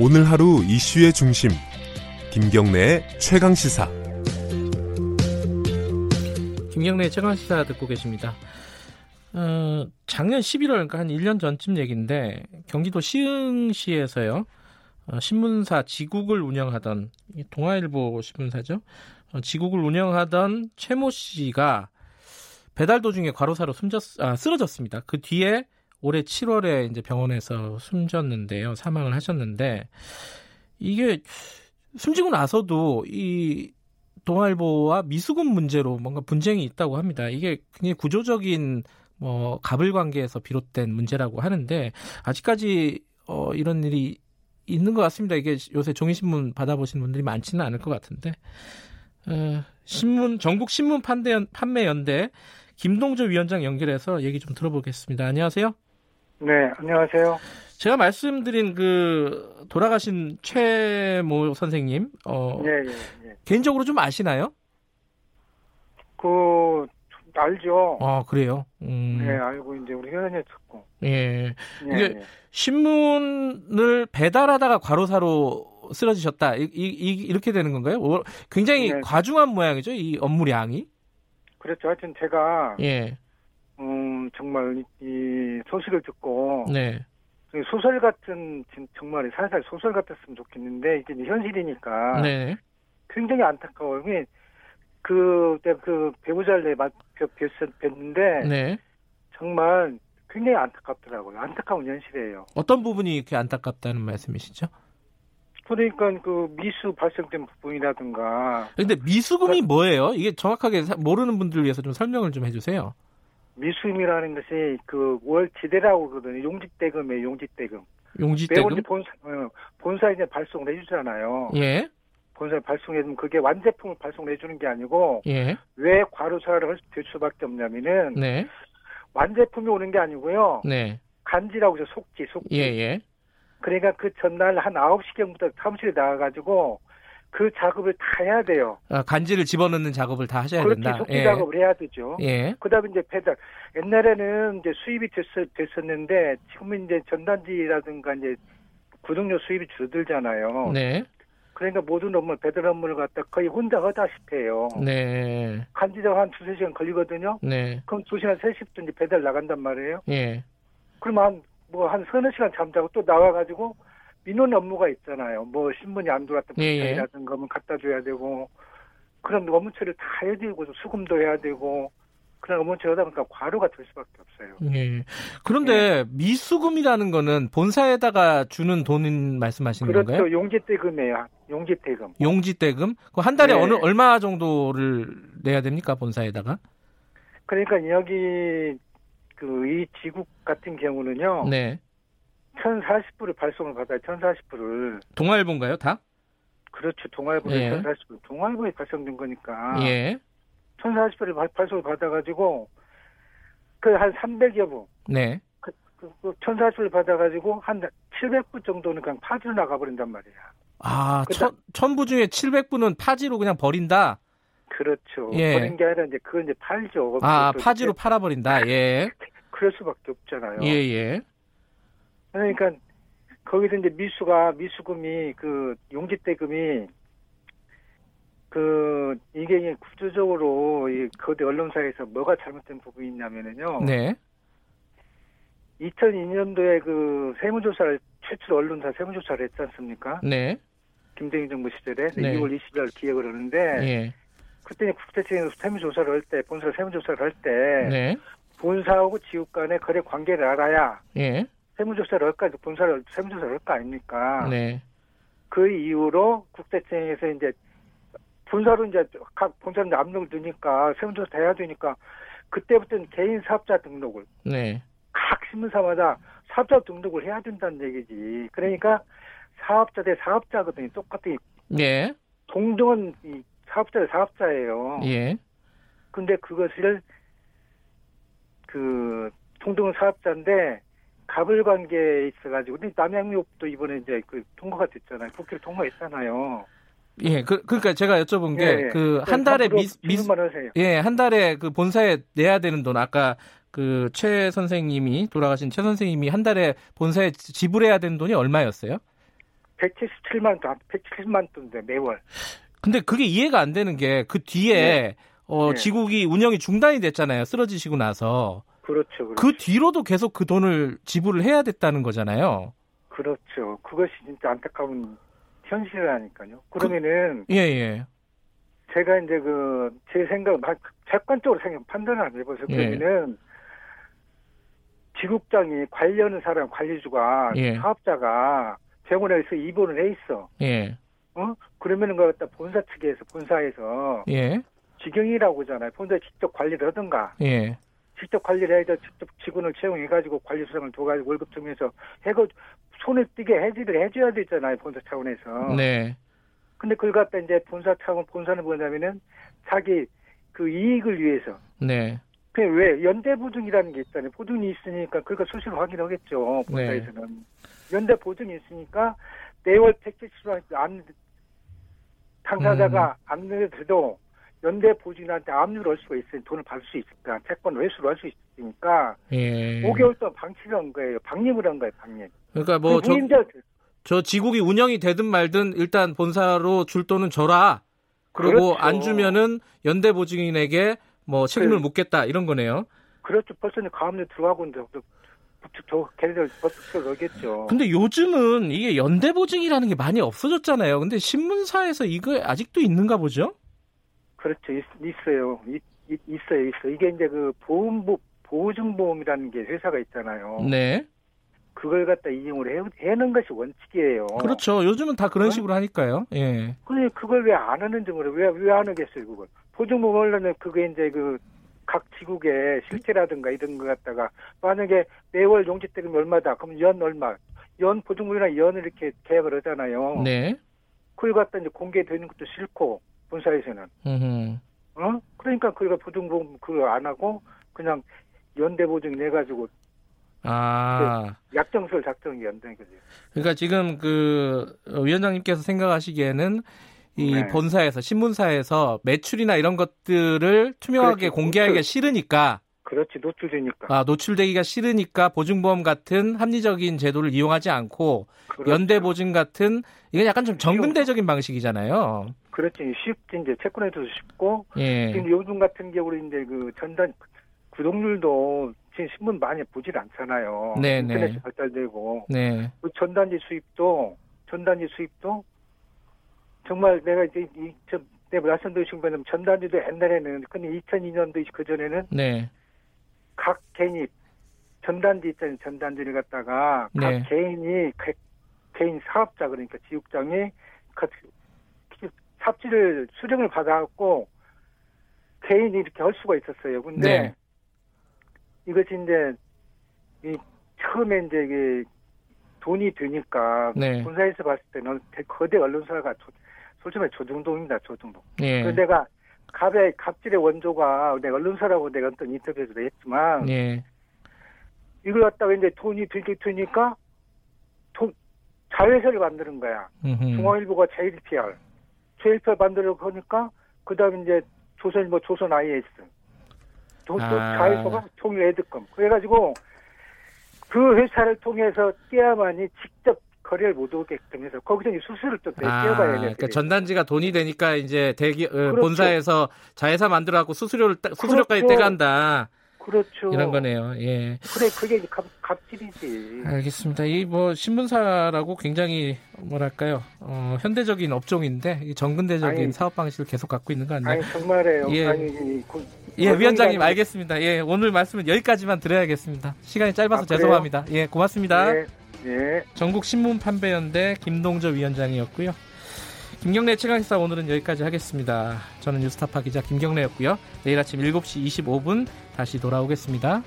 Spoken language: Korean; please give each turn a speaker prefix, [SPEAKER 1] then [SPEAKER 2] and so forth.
[SPEAKER 1] 오늘 하루 이슈의 중심 김경래의 최강 시사
[SPEAKER 2] 김경래의 최강 시사 듣고 계십니다. 어, 작년 11월 그러니까 한 1년 전쯤 얘기인데 경기도 시흥시에서요. 어, 신문사 지국을 운영하던 동아일보 신문사죠. 어, 지국을 운영하던 최모 씨가 배달 도중에 과로사로 숨졌, 아, 쓰러졌습니다. 그 뒤에 올해 7월에 이제 병원에서 숨졌는데요. 사망을 하셨는데 이게 숨지고 나서도 이 동아일보와 미수금 문제로 뭔가 분쟁이 있다고 합니다. 이게 굉장히 구조적인 뭐 갑을 관계에서 비롯된 문제라고 하는데 아직까지 어 이런 일이 있는 것 같습니다. 이게 요새 종이신문 받아보신 분들이 많지는 않을 것 같은데 어, 신문 전국 신문 판매 연대 김동조 위원장 연결해서 얘기 좀 들어보겠습니다. 안녕하세요.
[SPEAKER 3] 네, 안녕하세요.
[SPEAKER 2] 제가 말씀드린 그 돌아가신 최모 선생님, 어,
[SPEAKER 3] 예, 예, 예.
[SPEAKER 2] 개인적으로 좀 아시나요?
[SPEAKER 3] 그 알죠.
[SPEAKER 2] 아 그래요. 음,
[SPEAKER 3] 네, 알고 이제 우리 회원님 듣고.
[SPEAKER 2] 예.
[SPEAKER 3] 예,
[SPEAKER 2] 이게
[SPEAKER 3] 예.
[SPEAKER 2] 신문을 배달하다가 과로사로 쓰러지셨다. 이, 이, 이- 이렇게 되는 건가요? 어, 굉장히
[SPEAKER 3] 네.
[SPEAKER 2] 과중한 모양이죠. 이 업무량이.
[SPEAKER 3] 그렇죠. 하여튼 제가
[SPEAKER 2] 예.
[SPEAKER 3] 음 정말 이, 이 소식을 듣고
[SPEAKER 2] 네.
[SPEAKER 3] 소설 같은 진- 정말 살살 소설 같았으면 좋겠는데 이게 이제 현실이니까
[SPEAKER 2] 네.
[SPEAKER 3] 굉장히 안타까워요. 그, 그 배우자를 내 뵀- 뵀는데
[SPEAKER 2] 네.
[SPEAKER 3] 정말 굉장히 안타깝더라고요. 안타까운 현실이에요.
[SPEAKER 2] 어떤 부분이 이렇게 안타깝다는 말씀이시죠?
[SPEAKER 3] 그러니까 그 미수 발생된 부분이라든가
[SPEAKER 2] 근데 미수금이 뭐예요? 이게 정확하게 사- 모르는 분들 위해서 좀 설명을 좀 해주세요.
[SPEAKER 3] 미수임이라는 것이 그 월 지대라고 그러거든요. 용직대금이에요. 용직대금. 이제 본사, 어, 본사에 이제 발송을 해주잖아요.
[SPEAKER 2] 예.
[SPEAKER 3] 본사에 발송해주면 그게 완제품을 발송을 해주는 게 아니고
[SPEAKER 2] 예. 왜?
[SPEAKER 3] 왜 과로사를 될 수밖에 없냐면은
[SPEAKER 2] 네.
[SPEAKER 3] 완제품이 오는 게 아니고요.
[SPEAKER 2] 네.
[SPEAKER 3] 간지라고 해서 속지, 속지.
[SPEAKER 2] 예. 예.
[SPEAKER 3] 그러니까 그 전날 한 9시경부터 사무실에 나가가지고 그 작업을 다 해야 돼요.
[SPEAKER 2] 아, 간지를 집어넣는 작업을 다 하셔야
[SPEAKER 3] 그렇게
[SPEAKER 2] 된다.
[SPEAKER 3] 속지
[SPEAKER 2] 예.
[SPEAKER 3] 작업을 해야 되죠.
[SPEAKER 2] 예.
[SPEAKER 3] 그 다음에 이제 배달. 옛날에는 이제 수입이 됐, 됐었는데 지금은 이제 전단지라든가 이제 구독료 수입이 줄어들잖아요.
[SPEAKER 2] 네.
[SPEAKER 3] 그러니까 모든 업무, 배달 업무를 갖다 거의 혼자 하다시피 해요.
[SPEAKER 2] 네.
[SPEAKER 3] 간지가 한 두세 시간 걸리거든요.
[SPEAKER 2] 네.
[SPEAKER 3] 그럼 두 시간, 세 시부터 이제 배달 나간단 말이에요.
[SPEAKER 2] 예.
[SPEAKER 3] 그러면 한, 뭐, 한 서너 시간 잠자고 또 나와가지고 민원 업무가 있잖아요. 뭐, 신문이 안 들어왔던
[SPEAKER 2] 예, 예.
[SPEAKER 3] 부탁이라든가 뭐 갖다 줘야 되고, 그런 업무 처리를 다 해야 되고, 수금도 해야 되고, 그런 업무 처리하다 보니까 과로가 될 수밖에 없어요.
[SPEAKER 2] 예. 그런데 미수금이라는 거는 본사에다가 주는 돈 말씀하시는
[SPEAKER 3] 그렇죠.
[SPEAKER 2] 건가요?
[SPEAKER 3] 용지대금이에요. 용지대금.
[SPEAKER 2] 용지대금? 그한 달에
[SPEAKER 3] 네.
[SPEAKER 2] 어느 얼마 정도를 내야 됩니까 본사에다가?
[SPEAKER 3] 그러니까 여기, 그, 이 지국 같은 경우는요.
[SPEAKER 2] 네.
[SPEAKER 3] 1040불을 발송을 받아요. 1040불을.
[SPEAKER 2] 동아일보인가요 다?
[SPEAKER 3] 그렇죠. 동아일보에
[SPEAKER 2] 예.
[SPEAKER 3] 1040불. 동아일보에 발송된 거니까.
[SPEAKER 2] 예.
[SPEAKER 3] 1040불을 발송을 받아가지고, 그 한 300여 부,
[SPEAKER 2] 네.
[SPEAKER 3] 그, 그, 그 1040불을 받아가지고 한 700부 정도는 그냥 파지로 나가버린단 말이야.
[SPEAKER 2] 아, 천, 천부 중에 700부는 파지로 그냥 버린다.
[SPEAKER 3] 그렇죠.
[SPEAKER 2] 예.
[SPEAKER 3] 버린 게 아니라 이제 그건 이제 팔죠.
[SPEAKER 2] 아, 파지로
[SPEAKER 3] 이제
[SPEAKER 2] 팔아버린다. 예.
[SPEAKER 3] 그럴 수밖에 없잖아요.
[SPEAKER 2] 예, 예.
[SPEAKER 3] 그러니까 거기서 이제 미수가 미수금이 그 용지대금이 그 이게 구조적으로 이 거대 언론사에서 뭐가 잘못된 부분이 있냐면은요.
[SPEAKER 2] 네.
[SPEAKER 3] 2002년도에 그 세무조사를 최초로 언론사 세무조사를 했지 않습니까?
[SPEAKER 2] 네.
[SPEAKER 3] 김대중 정부 시절에
[SPEAKER 2] 네.
[SPEAKER 3] 2월 20일 기획을 하는데
[SPEAKER 2] 예.
[SPEAKER 3] 그때 국세청에서 세무조사를 할 때 본사 세무조사를 할때
[SPEAKER 2] 네.
[SPEAKER 3] 본사하고 지국 간의 거래 관계를 알아야
[SPEAKER 2] 예.
[SPEAKER 3] 세무조사를 할까 본사를 세무조사를 할 거 아닙니까?
[SPEAKER 2] 네.
[SPEAKER 3] 그 이후로 국세청에서 이제 본사로 이제 각 본사는 압력을 두니까 세무조사 해야 되니까 그때부터는 개인 사업자 등록을
[SPEAKER 2] 네.
[SPEAKER 3] 각 신문사마다 사업자 등록을 해야 된다는 얘기지. 그러니까 사업자 대 사업자거든요. 똑같이
[SPEAKER 2] 예.
[SPEAKER 3] 동등한 이 사업자 대 사업자예요.
[SPEAKER 2] 예.
[SPEAKER 3] 근데 그것을 그 동등한 사업자인데 갑을 관계에 있어가지고 근데 남양유업도 이번에 이제 그 통과가 됐잖아요. 국회를 통과했잖아요.
[SPEAKER 2] 예. 그, 그러니까 제가 여쭤본 게
[SPEAKER 3] 예, 예.
[SPEAKER 2] 그한 달에 미, 미. 예, 한 달에 그 본사에 내야 되는 돈 아까 그 최 선생님이 돌아가신 최 선생님이 한 달에 본사에 지불해야 되는 돈이 얼마였어요?
[SPEAKER 3] 177만 돈, 170만 돈인데 매월.
[SPEAKER 2] 근데 그게 이해가 안 되는 게 그 뒤에
[SPEAKER 3] 네.
[SPEAKER 2] 어,
[SPEAKER 3] 네.
[SPEAKER 2] 지국이 운영이 중단이 됐잖아요. 쓰러지시고 나서.
[SPEAKER 3] 그렇죠. 그렇죠.
[SPEAKER 2] 그 뒤로도 계속 그 돈을 지불을 해야 됐다는 거잖아요.
[SPEAKER 3] 그렇죠. 그것이 진짜 안타까운 현실이라니까요. 그러면은
[SPEAKER 2] 예, 예.
[SPEAKER 3] 제가 이제 그 제 생각, 막 객관적으로 생각 판단을 한번 해보세요.
[SPEAKER 2] 예.
[SPEAKER 3] 그러면은 지국장이 관리하는 사람, 관리주가
[SPEAKER 2] 예.
[SPEAKER 3] 사업자가 병원에서 입원을 해 있어.
[SPEAKER 2] 예.
[SPEAKER 3] 어? 그러면은 그걸 갖다 본사 측에서 본사에서
[SPEAKER 2] 예.
[SPEAKER 3] 직영이라고 하잖아요. 본사 직접 관리를 하든가
[SPEAKER 2] 예.
[SPEAKER 3] 직접 관리를 해서 직접 직원을 채용해가지고 관리 수당을 둬가지고 월급 주면서 해고 손을 띄게 해지를 해줘야 되잖아요. 본사 차원에서.
[SPEAKER 2] 네.
[SPEAKER 3] 근데 그걸 갖다 이제 본사 차원 본사는 뭐냐면은 자기 그 이익을 위해서
[SPEAKER 2] 네.
[SPEAKER 3] 그냥 왜 연대 보증이라는 게 있잖아요. 보증이 있으니까 그러니까 수시로 확인하겠죠. 본사에서는 연대 보증이 있으니까 매월 택시로 안 당사자가 안 내더라도 연대 보증한테 압류를 할 수가 있으니 돈을 받을 수 있으니까 채권 회수를 할 수 있으니까
[SPEAKER 2] 예.
[SPEAKER 3] 5개월 동안 방치를 한 거예요. 방임을 한 거예요. 방임.
[SPEAKER 2] 그러니까 뭐 저 저 지국이 운영이 되든 말든 일단 본사로 줄 돈은 줘라. 그리고
[SPEAKER 3] 그렇죠.
[SPEAKER 2] 안 주면은 연대 보증인에게 뭐 책임을
[SPEAKER 3] 네.
[SPEAKER 2] 묻겠다 이런 거네요.
[SPEAKER 3] 그렇죠. 벌써 가압류 들어가고 있는데 저, 걔네들 들어가겠죠.
[SPEAKER 2] 근데 요즘은 이게 연대 보증이라는 게 많이 없어졌잖아요. 근데 신문사에서 이거 아직도 있는가 보죠?
[SPEAKER 3] 그렇죠. 있, 있어요. 있, 있, 있어요. 있어. 이게 이제 그 보험보 보증보험이라는 게 회사가 있잖아요.
[SPEAKER 2] 네.
[SPEAKER 3] 그걸 갖다 이용을 해, 해는 것이 원칙이에요.
[SPEAKER 2] 그렇죠. 요즘은 다 그런
[SPEAKER 3] 어?
[SPEAKER 2] 식으로 하니까요. 예.
[SPEAKER 3] 근데 그걸 왜 안 하는지 모르 왜 왜 안 하겠어요, 그걸. 보증보험을 그게 이제 그 각 지국의 실태라든가 이런 거 갖다가 만약에 매월 용지 때리면 얼마다 그럼 연 얼마 연 보증보험이나 연을 이렇게 계약을 하잖아요.
[SPEAKER 2] 네.
[SPEAKER 3] 그걸 갖다 이제 공개되는 것도 싫고 본사에서는
[SPEAKER 2] 음.
[SPEAKER 3] 어 그러니까 그가 보증보험 그거 안 하고 그냥 연대 보증 내 가지고
[SPEAKER 2] 아.
[SPEAKER 3] 약정설 작성이 연된 거죠.
[SPEAKER 2] 그러니까 지금 그 위원장님께서 생각하시기에는 이
[SPEAKER 3] 네.
[SPEAKER 2] 본사에서 신문사에서 매출이나 이런 것들을 투명하게
[SPEAKER 3] 그렇죠.
[SPEAKER 2] 공개하기가
[SPEAKER 3] 노출.
[SPEAKER 2] 싫으니까
[SPEAKER 3] 그렇지 노출되니까.
[SPEAKER 2] 아, 노출되기가 싫으니까 보증보험 같은 합리적인 제도를 이용하지 않고
[SPEAKER 3] 그렇죠.
[SPEAKER 2] 연대 보증 같은 이건 약간 좀 정근대적인 방식이잖아요.
[SPEAKER 3] 그렇지 쉽지 이제 채권에도 쉽고
[SPEAKER 2] 예.
[SPEAKER 3] 지금 요즘 같은 경우는 이제 그 전단 구독률도 지금 신문 많이 보질 않잖아요.
[SPEAKER 2] 네,
[SPEAKER 3] 인터넷이
[SPEAKER 2] 네.
[SPEAKER 3] 발달되고
[SPEAKER 2] 네.
[SPEAKER 3] 그 전단지 수입도 전단지 수입도 정말 내가 이제 이저 내가 말씀드린 것처럼 전단지도 옛날에는 근데 2002년도 그 전에는
[SPEAKER 2] 네.
[SPEAKER 3] 각 개인이 전단지 있잖아요. 전단지를 갖다가
[SPEAKER 2] 네.
[SPEAKER 3] 각 개인이 개, 개인 사업자 그러니까 지육장이 그 삽지를 수령을 받아갖고 개인이 이렇게 할 수가 있었어요. 근데
[SPEAKER 2] 네.
[SPEAKER 3] 이것이 이제 이 처음에 이제 이게 돈이 되니까
[SPEAKER 2] 네.
[SPEAKER 3] 본사에서 봤을 때는 대- 거대 언론사가 조- 솔직히 조중동입니다. 조중동.
[SPEAKER 2] 예.
[SPEAKER 3] 그 내가 갑의 갑질의 원조가 내가 언론사라고 내가 어떤 인터뷰에서도 했지만
[SPEAKER 2] 예.
[SPEAKER 3] 이걸 갖다가 이제 돈이 들게 되니까 돈, 자회사를 만드는 거야.
[SPEAKER 2] 음흠.
[SPEAKER 3] 중앙일보가 제1PR. 제1PR 만들려고 하니까, 그 다음에 이제 조선일보, 조선 IS.
[SPEAKER 2] 아.
[SPEAKER 3] 자회사가 통일 에드컴. 그래가지고 그 회사를 통해서 떼야만이 직접 거래를 못 오게끔 해서 거기서 이제 수수료를 또
[SPEAKER 2] 아,
[SPEAKER 3] 떼어봐야 돼.
[SPEAKER 2] 그러니까 전단지가 돈이 되니까 이제 대기 어,
[SPEAKER 3] 그렇죠.
[SPEAKER 2] 본사에서 자회사 만들어갖고 수수료를 따- 수수료까지
[SPEAKER 3] 그렇죠.
[SPEAKER 2] 떼간다
[SPEAKER 3] 그렇죠.
[SPEAKER 2] 이런 거네요. 예.
[SPEAKER 3] 그래, 그게 이제 갑, 갑질이지.
[SPEAKER 2] 알겠습니다. 이 뭐 신문사라고 굉장히 뭐랄까요 어, 현대적인 업종인데 이 정근대적인
[SPEAKER 3] 아니.
[SPEAKER 2] 사업 방식을 계속 갖고 있는 거 같네요.
[SPEAKER 3] 아니, 정말이에요.
[SPEAKER 2] 예.
[SPEAKER 3] 아니, 이- 그-
[SPEAKER 2] 예, 위원장님
[SPEAKER 3] 언론이라는-
[SPEAKER 2] 알겠습니다. 예, 오늘 말씀은 여기까지만 드려야겠습니다. 시간이 짧아서
[SPEAKER 3] 아?
[SPEAKER 2] 죄송합니다. 예, 고맙습니다.
[SPEAKER 3] 예, 예.
[SPEAKER 2] 전국 신문 판매연대 김동조 위원장이었고요. 김경래 최강시사 오늘은 여기까지 하겠습니다. 저는 뉴스타파 기자 김경래였고요. 내일 아침 7시 25분 다시 돌아오겠습니다.